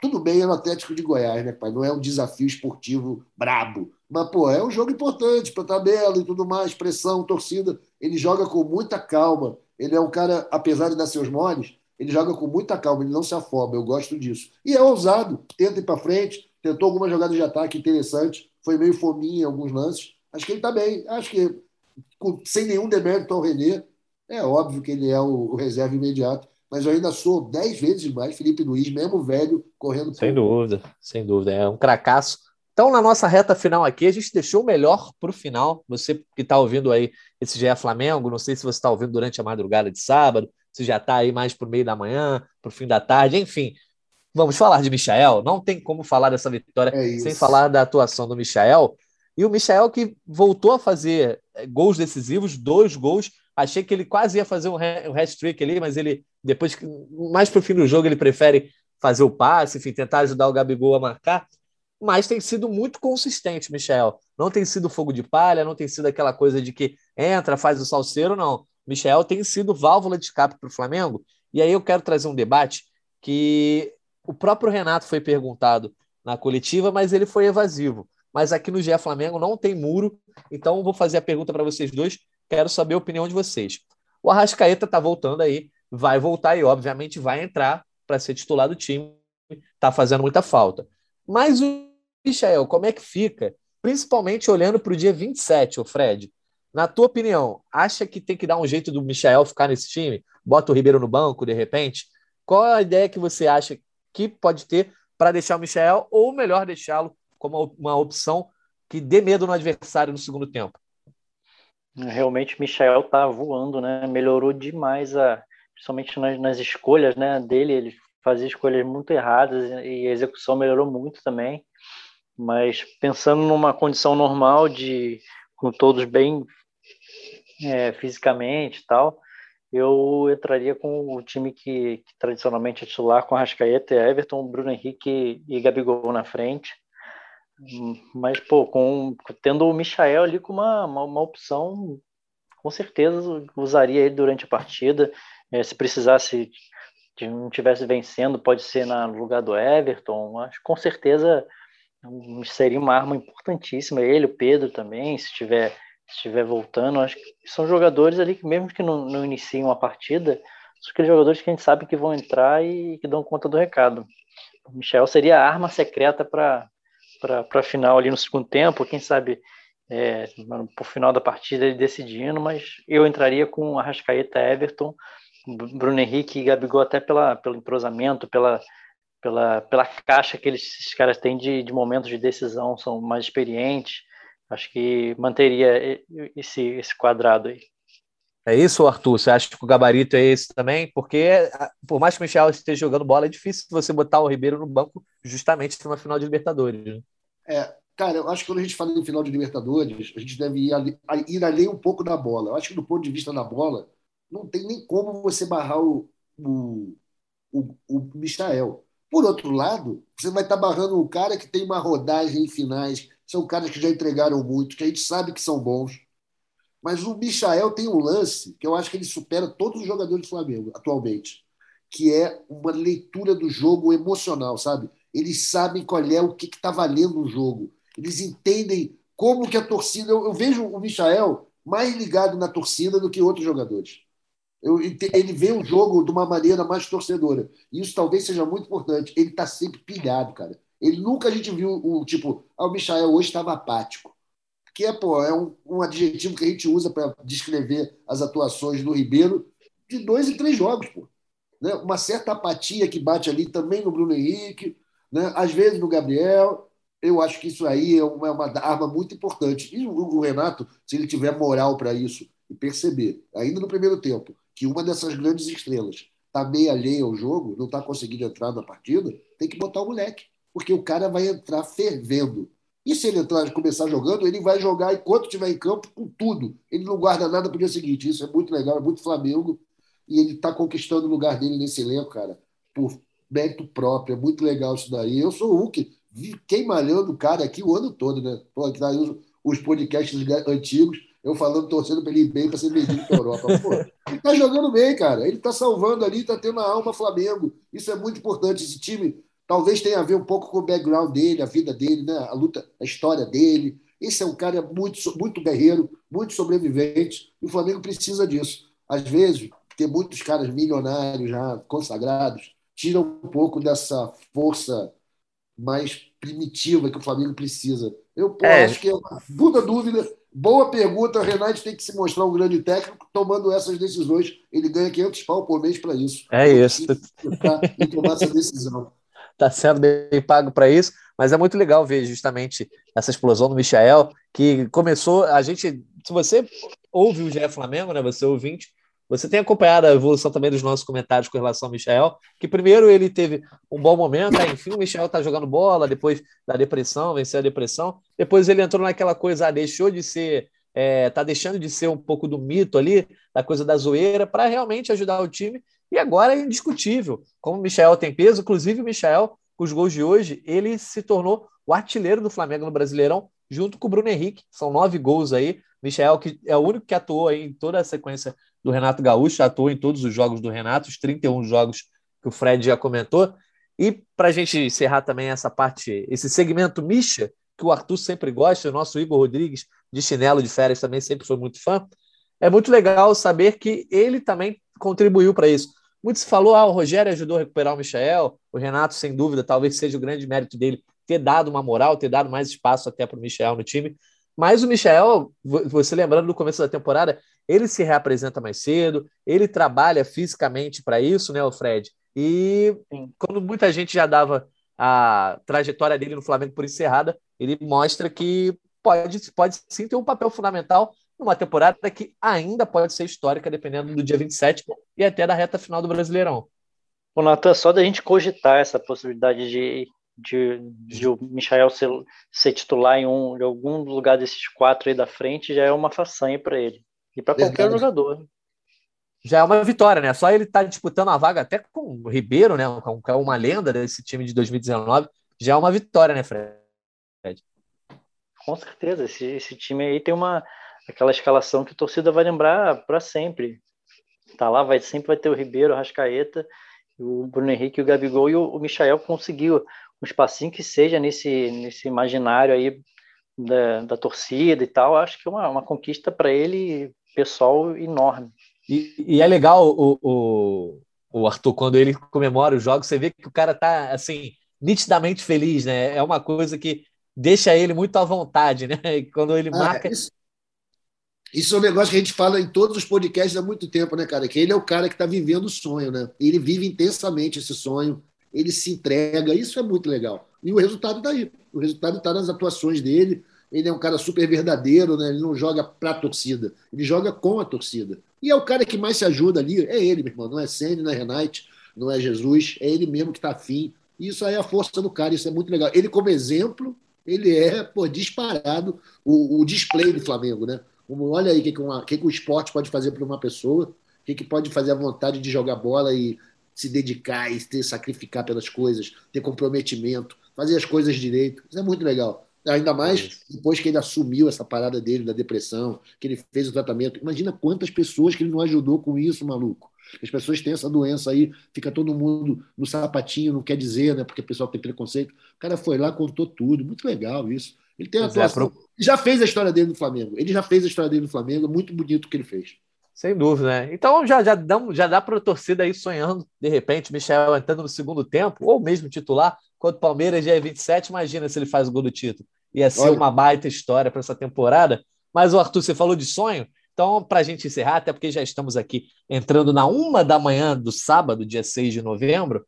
Tudo bem, é no Atlético de Goiás, né, pai? Não é um desafio esportivo brabo. Mas, pô, é um jogo importante para tabela e tudo mais, pressão, torcida. Ele joga com muita calma. Ele é um cara, apesar de dar seus moles, ele joga com muita calma, ele não se afoba. Eu gosto disso. E é ousado, tenta ir para frente, tentou algumas jogadas de ataque interessantes, foi meio fominha em alguns lances. Acho que ele está bem. Acho que, sem nenhum demérito ao Renê, é óbvio que ele é o, o reserva imediato mas eu ainda sou dez vezes mais Felipe Luiz, mesmo velho, correndo. Sem dúvida, sem dúvida. É um cracaço. Então, na nossa reta final aqui, a gente deixou o melhor para o final. Você que está ouvindo aí esse GE Flamengo, não sei se você está ouvindo durante a madrugada de sábado, se já está aí mais para o meio da manhã, para o fim da tarde, enfim. Vamos falar de Michael. Não tem como falar dessa vitória é sem falar da atuação do Michael. E o Michael que voltou a fazer eh, gols decisivos, dois gols, Achei que ele quase ia fazer um hat-trick ali, mas ele, depois, mais para o fim do jogo, ele prefere fazer o passe, enfim, tentar ajudar o Gabigol a marcar. mas tem sido muito consistente, Michel. Não tem sido fogo de palha, não tem sido aquela coisa de que entra, faz o salseiro, não. Michel tem sido válvula de escape para o Flamengo. E aí eu quero trazer um debate que o próprio Renato foi perguntado na coletiva, mas ele foi evasivo. Mas aqui no GE Flamengo não tem muro, então vou fazer a pergunta para vocês dois. Quero saber a opinião de vocês. O Arrascaeta está voltando aí, vai voltar e, obviamente, vai entrar para ser titular do time. Está fazendo muita falta. Mas o Michel, como é que fica? Principalmente olhando para o dia 27, o Fred. Na tua opinião, acha que tem que dar um jeito do Michel ficar nesse time? Bota o Ribeiro no banco, de repente? Qual a ideia que você acha que pode ter para deixar o Michel, ou melhor, deixá-lo como uma opção que dê medo no adversário no segundo tempo? Realmente, Michel tá voando, né? Melhorou demais, a, principalmente nas, nas escolhas né, dele. Ele fazia escolhas muito erradas e a execução melhorou muito também. Mas pensando numa condição normal de com todos bem é, fisicamente e tal, eu entraria com o time que, que tradicionalmente é titular, com Arrascaeta, Everton, Bruno Henrique e Gabigol na frente. Mas, pô, com, tendo o Michael ali como uma, uma, uma opção, com certeza usaria ele durante a partida. É, se precisasse, se não estivesse vencendo, pode ser no lugar do Everton. Mas com certeza seria uma arma importantíssima. Ele, o Pedro também, se estiver estiver voltando, acho que são jogadores ali que mesmo que não, não iniciam a partida, são aqueles jogadores que a gente sabe que vão entrar e que dão conta do recado. O Michel seria a arma secreta para a final ali no segundo tempo, quem sabe é, por final da partida ele decidindo, mas eu entraria com Arrascaeta, Everton, Bruno Henrique e Gabigol até pela, pelo entrosamento, pela, pela, pela caixa que eles, esses caras têm de, de momentos de decisão, são mais experientes. Acho que manteria esse, esse quadrado aí. É isso, Arthur? Você acha que o gabarito é esse também? Porque, por mais que o Michel esteja jogando bola, é difícil você botar o Ribeiro no banco justamente numa final de Libertadores. Né? É, cara, eu acho que quando a gente fala em final de Libertadores, a gente deve ir, ali, ir além um pouco da bola. Eu acho que do ponto de vista da bola, não tem nem como você barrar o, o, o, o. Por outro lado, você vai estar barrando um cara que tem uma rodagem em finais, são caras que já entregaram muito, que a gente sabe que são bons. Mas o Michael tem um lance que eu acho que ele supera todos os jogadores do Flamengo atualmente, que é uma leitura do jogo emocional, sabe? Eles sabem qual é o que está valendo o jogo. Eles entendem como que a torcida. Eu, eu vejo o Michael mais ligado na torcida do que outros jogadores. Eu, ele vê o jogo de uma maneira mais torcedora. E isso talvez seja muito importante. Ele está sempre pilhado, cara. Ele nunca a gente viu o tipo, ah, o Michael hoje estava apático. Que é, pô, é um, um adjetivo que a gente usa para descrever as atuações do Ribeiro de dois e três jogos, pô. Né? Uma certa apatia que bate ali também no Bruno Henrique, né? às vezes no Gabriel. Eu acho que isso aí é uma, é uma arma muito importante. E o, o Renato, se ele tiver moral para isso e perceber, ainda no primeiro tempo, que uma dessas grandes estrelas está meio alheia ao jogo, não está conseguindo entrar na partida, tem que botar o moleque, porque o cara vai entrar fervendo. E se ele entrar e começar jogando, ele vai jogar enquanto estiver em campo com tudo. Ele não guarda nada para o dia seguinte. Isso é muito legal, é muito Flamengo. E ele está conquistando o lugar dele nesse elenco, cara, por mérito próprio. É muito legal isso daí. Eu sou o que fiquei malhando o cara aqui o ano todo, né? Pô, aqui tá os, os podcasts antigos eu falando, torcendo para ele ir bem para ser vendido para a Europa. Pô, ele está jogando bem, cara. Ele está salvando ali, está tendo a alma Flamengo. Isso é muito importante. Esse time talvez tenha a ver um pouco com o background dele, a vida dele, né? a luta, a história dele. Esse é um cara muito, muito guerreiro, muito sobrevivente, e o Flamengo precisa disso. Às vezes, ter muitos caras milionários já consagrados tira um pouco dessa força mais primitiva que o Flamengo precisa. Eu pô, é. acho que é uma puta dúvida Boa pergunta. O Renato tem que se mostrar um grande técnico tomando essas decisões. Ele ganha 500 pau por mês para isso. É isso. E tomar essa decisão. Está sendo bem pago para isso, mas é muito legal ver justamente essa explosão do Michael, que começou. A gente, se você ouve o GE Flamengo, né? Você ouvinte, você tem acompanhado a evolução também dos nossos comentários com relação ao Michel, que primeiro ele teve um bom momento, aí, enfim, o Michel tá jogando bola, depois da depressão, venceu a depressão, depois ele entrou naquela coisa, ah, deixou de ser, é, tá deixando de ser um pouco do mito ali, da coisa da zoeira, para realmente ajudar o time, e agora é indiscutível, como o Michel tem peso, inclusive o Michel com os gols de hoje, ele se tornou o artilheiro do Flamengo no Brasileirão, junto com o Bruno Henrique. São nove gols aí. Michel, que é o único que atuou em toda a sequência do Renato Gaúcho, atuou em todos os jogos do Renato, os 31 jogos que o Fred já comentou. E para a gente encerrar também essa parte, esse segmento Misha, que o Arthur sempre gosta, o nosso Igor Rodrigues, de chinelo de férias, também sempre foi muito fã. É muito legal saber que ele também contribuiu para isso. Muito se falou, ah, o Rogério ajudou a recuperar o Michel, o Renato, sem dúvida, talvez seja o grande mérito dele ter dado uma moral, ter dado mais espaço até para o Michel no time. Mas o Michel, você lembrando do começo da temporada, ele se reapresenta mais cedo, ele trabalha fisicamente para isso, né, o Fred? E quando muita gente já dava a trajetória dele no Flamengo por encerrada, ele mostra que pode, pode sim ter um papel fundamental numa temporada que ainda pode ser histórica, dependendo do dia 27 e até da reta final do Brasileirão. O Natan, só da gente cogitar essa possibilidade de, de, de o Michael ser, ser titular em, um, em algum lugar desses quatro aí da frente já é uma façanha para ele e para qualquer jogador já é uma vitória, né? Só ele estar tá disputando a vaga até com o Ribeiro, né? Com uma lenda desse time de 2019, já é uma vitória, né, Fred? Com certeza, esse, esse time aí tem uma aquela escalação que a torcida vai lembrar para sempre. Tá lá, vai sempre vai ter o Ribeiro, o Rascaeta, o Bruno Henrique, o Gabigol e o, o Michael conseguiu um espacinho que seja nesse nesse imaginário aí da, da torcida e tal. Acho que é uma, uma conquista para ele pessoal enorme. E, e é legal o, o, o, Arthur, quando ele comemora os jogos, você vê que o cara tá assim, nitidamente feliz, né? É uma coisa que deixa ele muito à vontade, né? E [laughs] quando ele ah, marca. Isso, isso é um negócio que a gente fala em todos os podcasts há muito tempo, né, cara? Que ele é o cara que está vivendo o sonho, né? Ele vive intensamente esse sonho, ele se entrega, isso é muito legal. E o resultado está aí. O resultado está nas atuações dele. Ele é um cara super verdadeiro, né? Ele não joga para a torcida, ele joga com a torcida. E é o cara que mais se ajuda ali, é ele, meu irmão. Não é Sene, não é Renate, não é Jesus, é ele mesmo que está afim. Isso aí é a força do cara, isso é muito legal. Ele, como exemplo, ele é pô, disparado o, o display do Flamengo, né? Olha aí o que, que, uma, que, que o esporte pode fazer para uma pessoa, o que, que pode fazer a vontade de jogar bola e se dedicar e se sacrificar pelas coisas, ter comprometimento, fazer as coisas direito. Isso é muito legal. Ainda mais depois que ele assumiu essa parada dele da depressão, que ele fez o tratamento. Imagina quantas pessoas que ele não ajudou com isso, maluco. As pessoas têm essa doença aí, fica todo mundo no sapatinho, não quer dizer, né? Porque o pessoal tem preconceito. O cara foi lá, contou tudo. Muito legal isso. Ele tem a é, atuação. É, pro... Já fez a história dele no Flamengo. Ele já fez a história dele no Flamengo. É muito bonito o que ele fez. Sem dúvida, né? Então já, já, dá, já dá para a torcida aí sonhando, de repente, Michel entrando no segundo tempo, ou mesmo titular, quanto o Palmeiras já é 27, imagina se ele faz o gol do título. Ia ser Olha. uma baita história para essa temporada. Mas, o Arthur, você falou de sonho, então, para a gente encerrar, até porque já estamos aqui entrando na uma da manhã do sábado, dia 6 de novembro,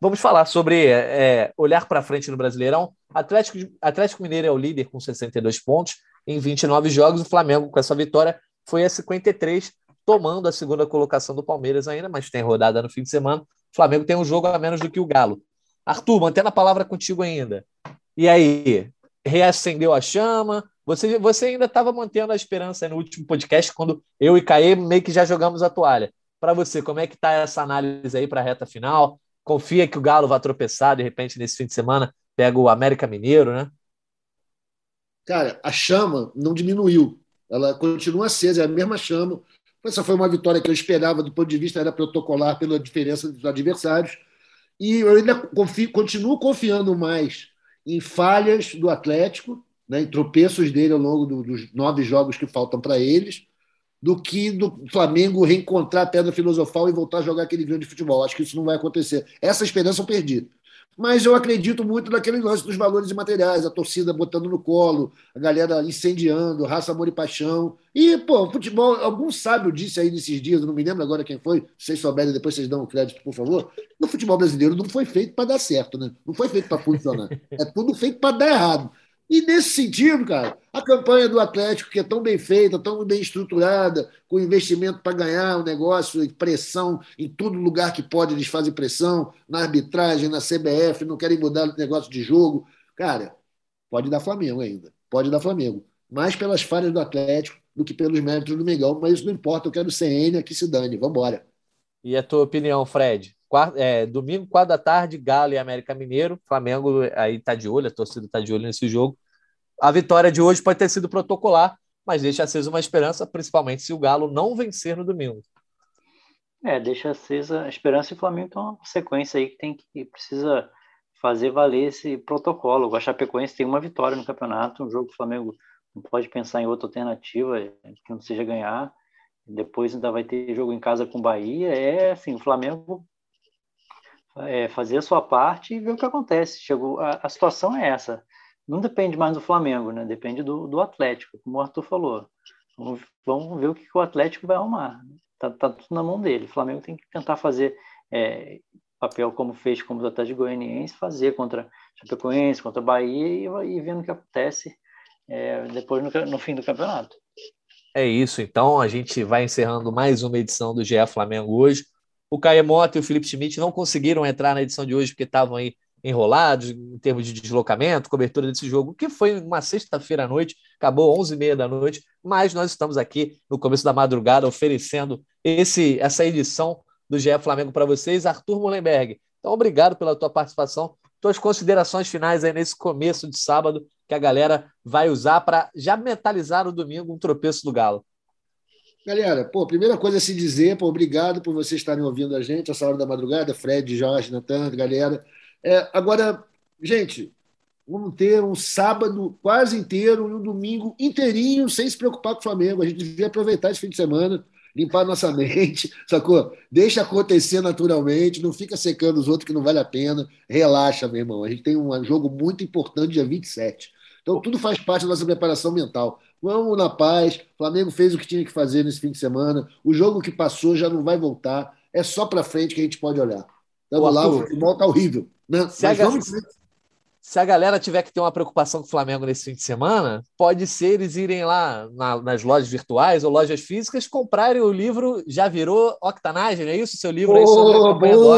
vamos falar sobre é, olhar para frente no Brasileirão. Atlético, Atlético Mineiro é o líder com 62 pontos em 29 jogos. O Flamengo, com essa vitória, foi a 53, tomando a segunda colocação do Palmeiras ainda, mas tem rodada no fim de semana. O Flamengo tem um jogo a menos do que o Galo. Arthur, mantendo a palavra contigo ainda. E aí, reacendeu a chama? Você, você ainda estava mantendo a esperança no último podcast, quando eu e Caê meio que já jogamos a toalha. Para você, como é que está essa análise aí para a reta final? Confia que o Galo vai tropeçar de repente nesse fim de semana? Pega o América Mineiro, né? Cara, a chama não diminuiu. Ela continua acesa, é a mesma chama. Essa foi uma vitória que eu esperava do ponto de vista era protocolar pela diferença dos adversários. E eu ainda confio, continuo confiando mais em falhas do Atlético, né, em tropeços dele ao longo do, dos nove jogos que faltam para eles, do que do Flamengo reencontrar a pedra filosofal e voltar a jogar aquele grande futebol. Acho que isso não vai acontecer. Essa esperança eu perdi mas eu acredito muito naquele lance dos valores imateriais, a torcida botando no colo, a galera incendiando, raça, amor e paixão. E, pô, futebol, algum sábio disse aí nesses dias, não me lembro agora quem foi, se vocês souberem, depois vocês dão o crédito, por favor. No futebol brasileiro não foi feito para dar certo, né? Não foi feito para funcionar. É tudo feito para dar errado. E nesse sentido, cara, a campanha do Atlético, que é tão bem feita, tão bem estruturada, com investimento para ganhar o negócio, pressão em todo lugar que pode, eles fazem pressão, na arbitragem, na CBF, não querem mudar o negócio de jogo. Cara, pode dar Flamengo ainda, pode dar Flamengo. Mais pelas falhas do Atlético do que pelos méritos do Mengão, mas isso não importa, eu quero CN aqui se dane, vamos embora. E a tua opinião, Fred? É, domingo, quatro da tarde, Galo e América Mineiro. Flamengo aí tá de olho, a torcida tá de olho nesse jogo. A vitória de hoje pode ter sido protocolar, mas deixa acesa uma esperança, principalmente se o Galo não vencer no domingo. É, deixa acesa a esperança e o Flamengo tem uma sequência aí que tem que precisa fazer valer esse protocolo. O Chapecoense tem uma vitória no campeonato, um jogo que o Flamengo não pode pensar em outra alternativa que não seja ganhar. Depois ainda vai ter jogo em casa com o Bahia. É assim, o Flamengo é, fazer a sua parte e ver o que acontece. Chegou, a, a, situação é essa. Não depende mais do Flamengo, né? Depende do, do Atlético, como o Arthur falou. Vamos, vamos ver o que, o Atlético vai arrumar. Tá, tá, tudo na mão dele. O Flamengo tem que tentar fazer é, papel como fez como o Atlético Goianiense, fazer contra Chapecoense, contra Bahia e, e vendo o que acontece é, depois no, no fim do campeonato. É isso, então a gente vai encerrando mais uma edição do GE Flamengo hoje. O Caemota e o Felipe Schmidt não conseguiram entrar na edição de hoje porque estavam aí enrolados em termos de deslocamento, cobertura desse jogo, que foi uma sexta-feira à noite, acabou 11h30 da noite, mas nós estamos aqui no começo da madrugada oferecendo esse, essa edição do GE Flamengo para vocês. Arthur Mullenberg, então obrigado pela tua participação, tuas considerações finais aí nesse começo de sábado que a galera vai usar para já mentalizar o domingo um tropeço do Galo. Galera, pô, primeira coisa a se dizer, pô, obrigado por vocês estarem ouvindo a gente essa hora da madrugada, Fred, Jorge, Natan, galera. É, agora, gente, vamos ter um sábado quase inteiro e um domingo inteirinho sem se preocupar com o Flamengo. A gente devia aproveitar esse fim de semana, limpar nossa [laughs] mente, sacou? Deixa acontecer naturalmente, não fica secando os outros que não vale a pena. Relaxa, meu irmão. A gente tem um jogo muito importante dia 27. Então, tudo faz parte da nossa preparação mental. Vamos na paz. O Flamengo fez o que tinha que fazer nesse fim de semana. O jogo que passou já não vai voltar. É só para frente que a gente pode olhar. Vamos lá, o futebol tá horrível. Né? Mas vamos... se a galera tiver que ter uma preocupação com o Flamengo nesse fim de semana, pode ser eles irem lá na, nas lojas virtuais ou lojas físicas comprarem o livro Já Virou Octanagem, não é isso? Seu livro oh, aí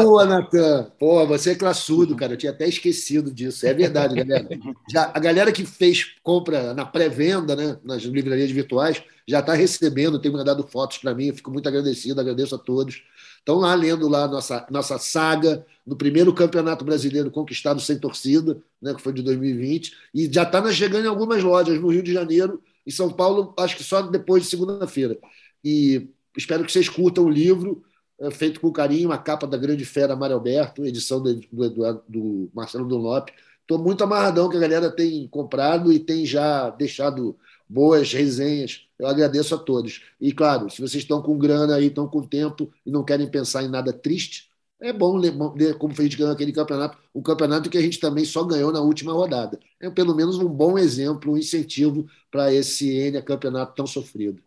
Boa, Natan! Pô, você é classudo, cara. Eu tinha até esquecido disso. É verdade, galera. [laughs] Já, a galera que fez compra na pré-venda, né, nas livrarias virtuais, já está recebendo, tem mandado fotos para mim. Eu fico muito agradecido, agradeço a todos. Estão lá lendo lá nossa, nossa saga no primeiro campeonato brasileiro conquistado sem torcida, né, que foi de 2020, e já está chegando em algumas lojas no Rio de Janeiro, em São Paulo, acho que só depois de segunda-feira. E espero que vocês curtam o livro, é, feito com carinho, a capa da Grande Fera Mário Alberto, edição do, do, do Marcelo Dunlop. Estou muito amarradão que a galera tem comprado e tem já deixado boas resenhas. Eu agradeço a todos. E, claro, se vocês estão com grana aí, estão com tempo e não querem pensar em nada triste, é bom ler como fez ganhar aquele campeonato, um campeonato que a gente também só ganhou na última rodada. É pelo menos um bom exemplo, um incentivo para esse N campeonato tão sofrido.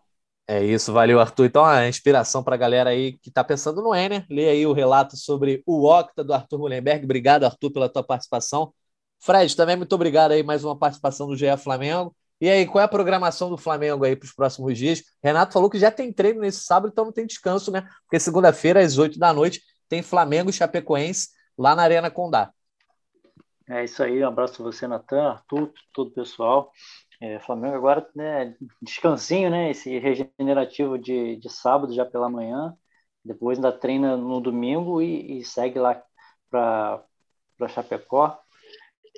É isso, valeu, Arthur. Então, a inspiração para a galera aí que está pensando no Ener, lê aí o relato sobre o Octa do Arthur Mullenberg. Obrigado, Arthur, pela tua participação. Fred, também muito obrigado aí, mais uma participação do GE Flamengo. E aí, qual é a programação do Flamengo aí para os próximos dias? Renato falou que já tem treino nesse sábado, então não tem descanso, né? Porque segunda-feira, às 8 da noite, tem Flamengo e Chapecoense lá na Arena Condá. É isso aí, um abraço a você, Natan, Arthur, todo o pessoal. É, Flamengo agora, né, descansinho, né? Esse regenerativo de, de sábado já pela manhã. Depois ainda treina no domingo e, e segue lá para Chapecó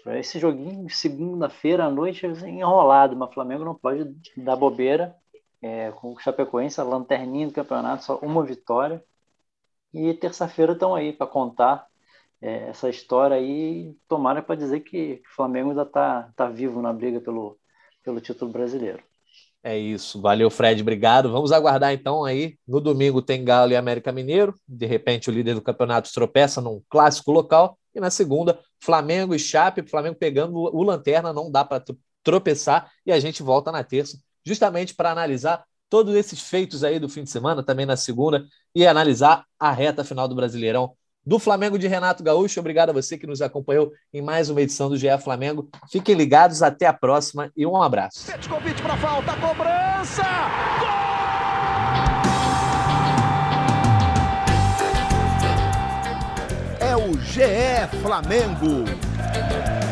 esse joguinho segunda-feira à noite enrolado, mas o Flamengo não pode dar bobeira. É, com o Chapecoense, a lanterninha do campeonato, só uma vitória. E terça-feira estão aí para contar é, essa história aí. Tomara para dizer que o Flamengo ainda está tá vivo na briga pelo, pelo título brasileiro. É isso. Valeu, Fred. Obrigado. Vamos aguardar então aí. No domingo tem Galo e América Mineiro. De repente, o líder do campeonato tropeça num clássico local. E na segunda, Flamengo e Chape. Flamengo pegando o lanterna, não dá para tropeçar. E a gente volta na terça, justamente para analisar todos esses feitos aí do fim de semana, também na segunda, e analisar a reta final do Brasileirão do Flamengo de Renato Gaúcho. Obrigado a você que nos acompanhou em mais uma edição do GE Flamengo. Fiquem ligados, até a próxima e um abraço. Convite para falta, cobrança! Gol! GE Flamengo.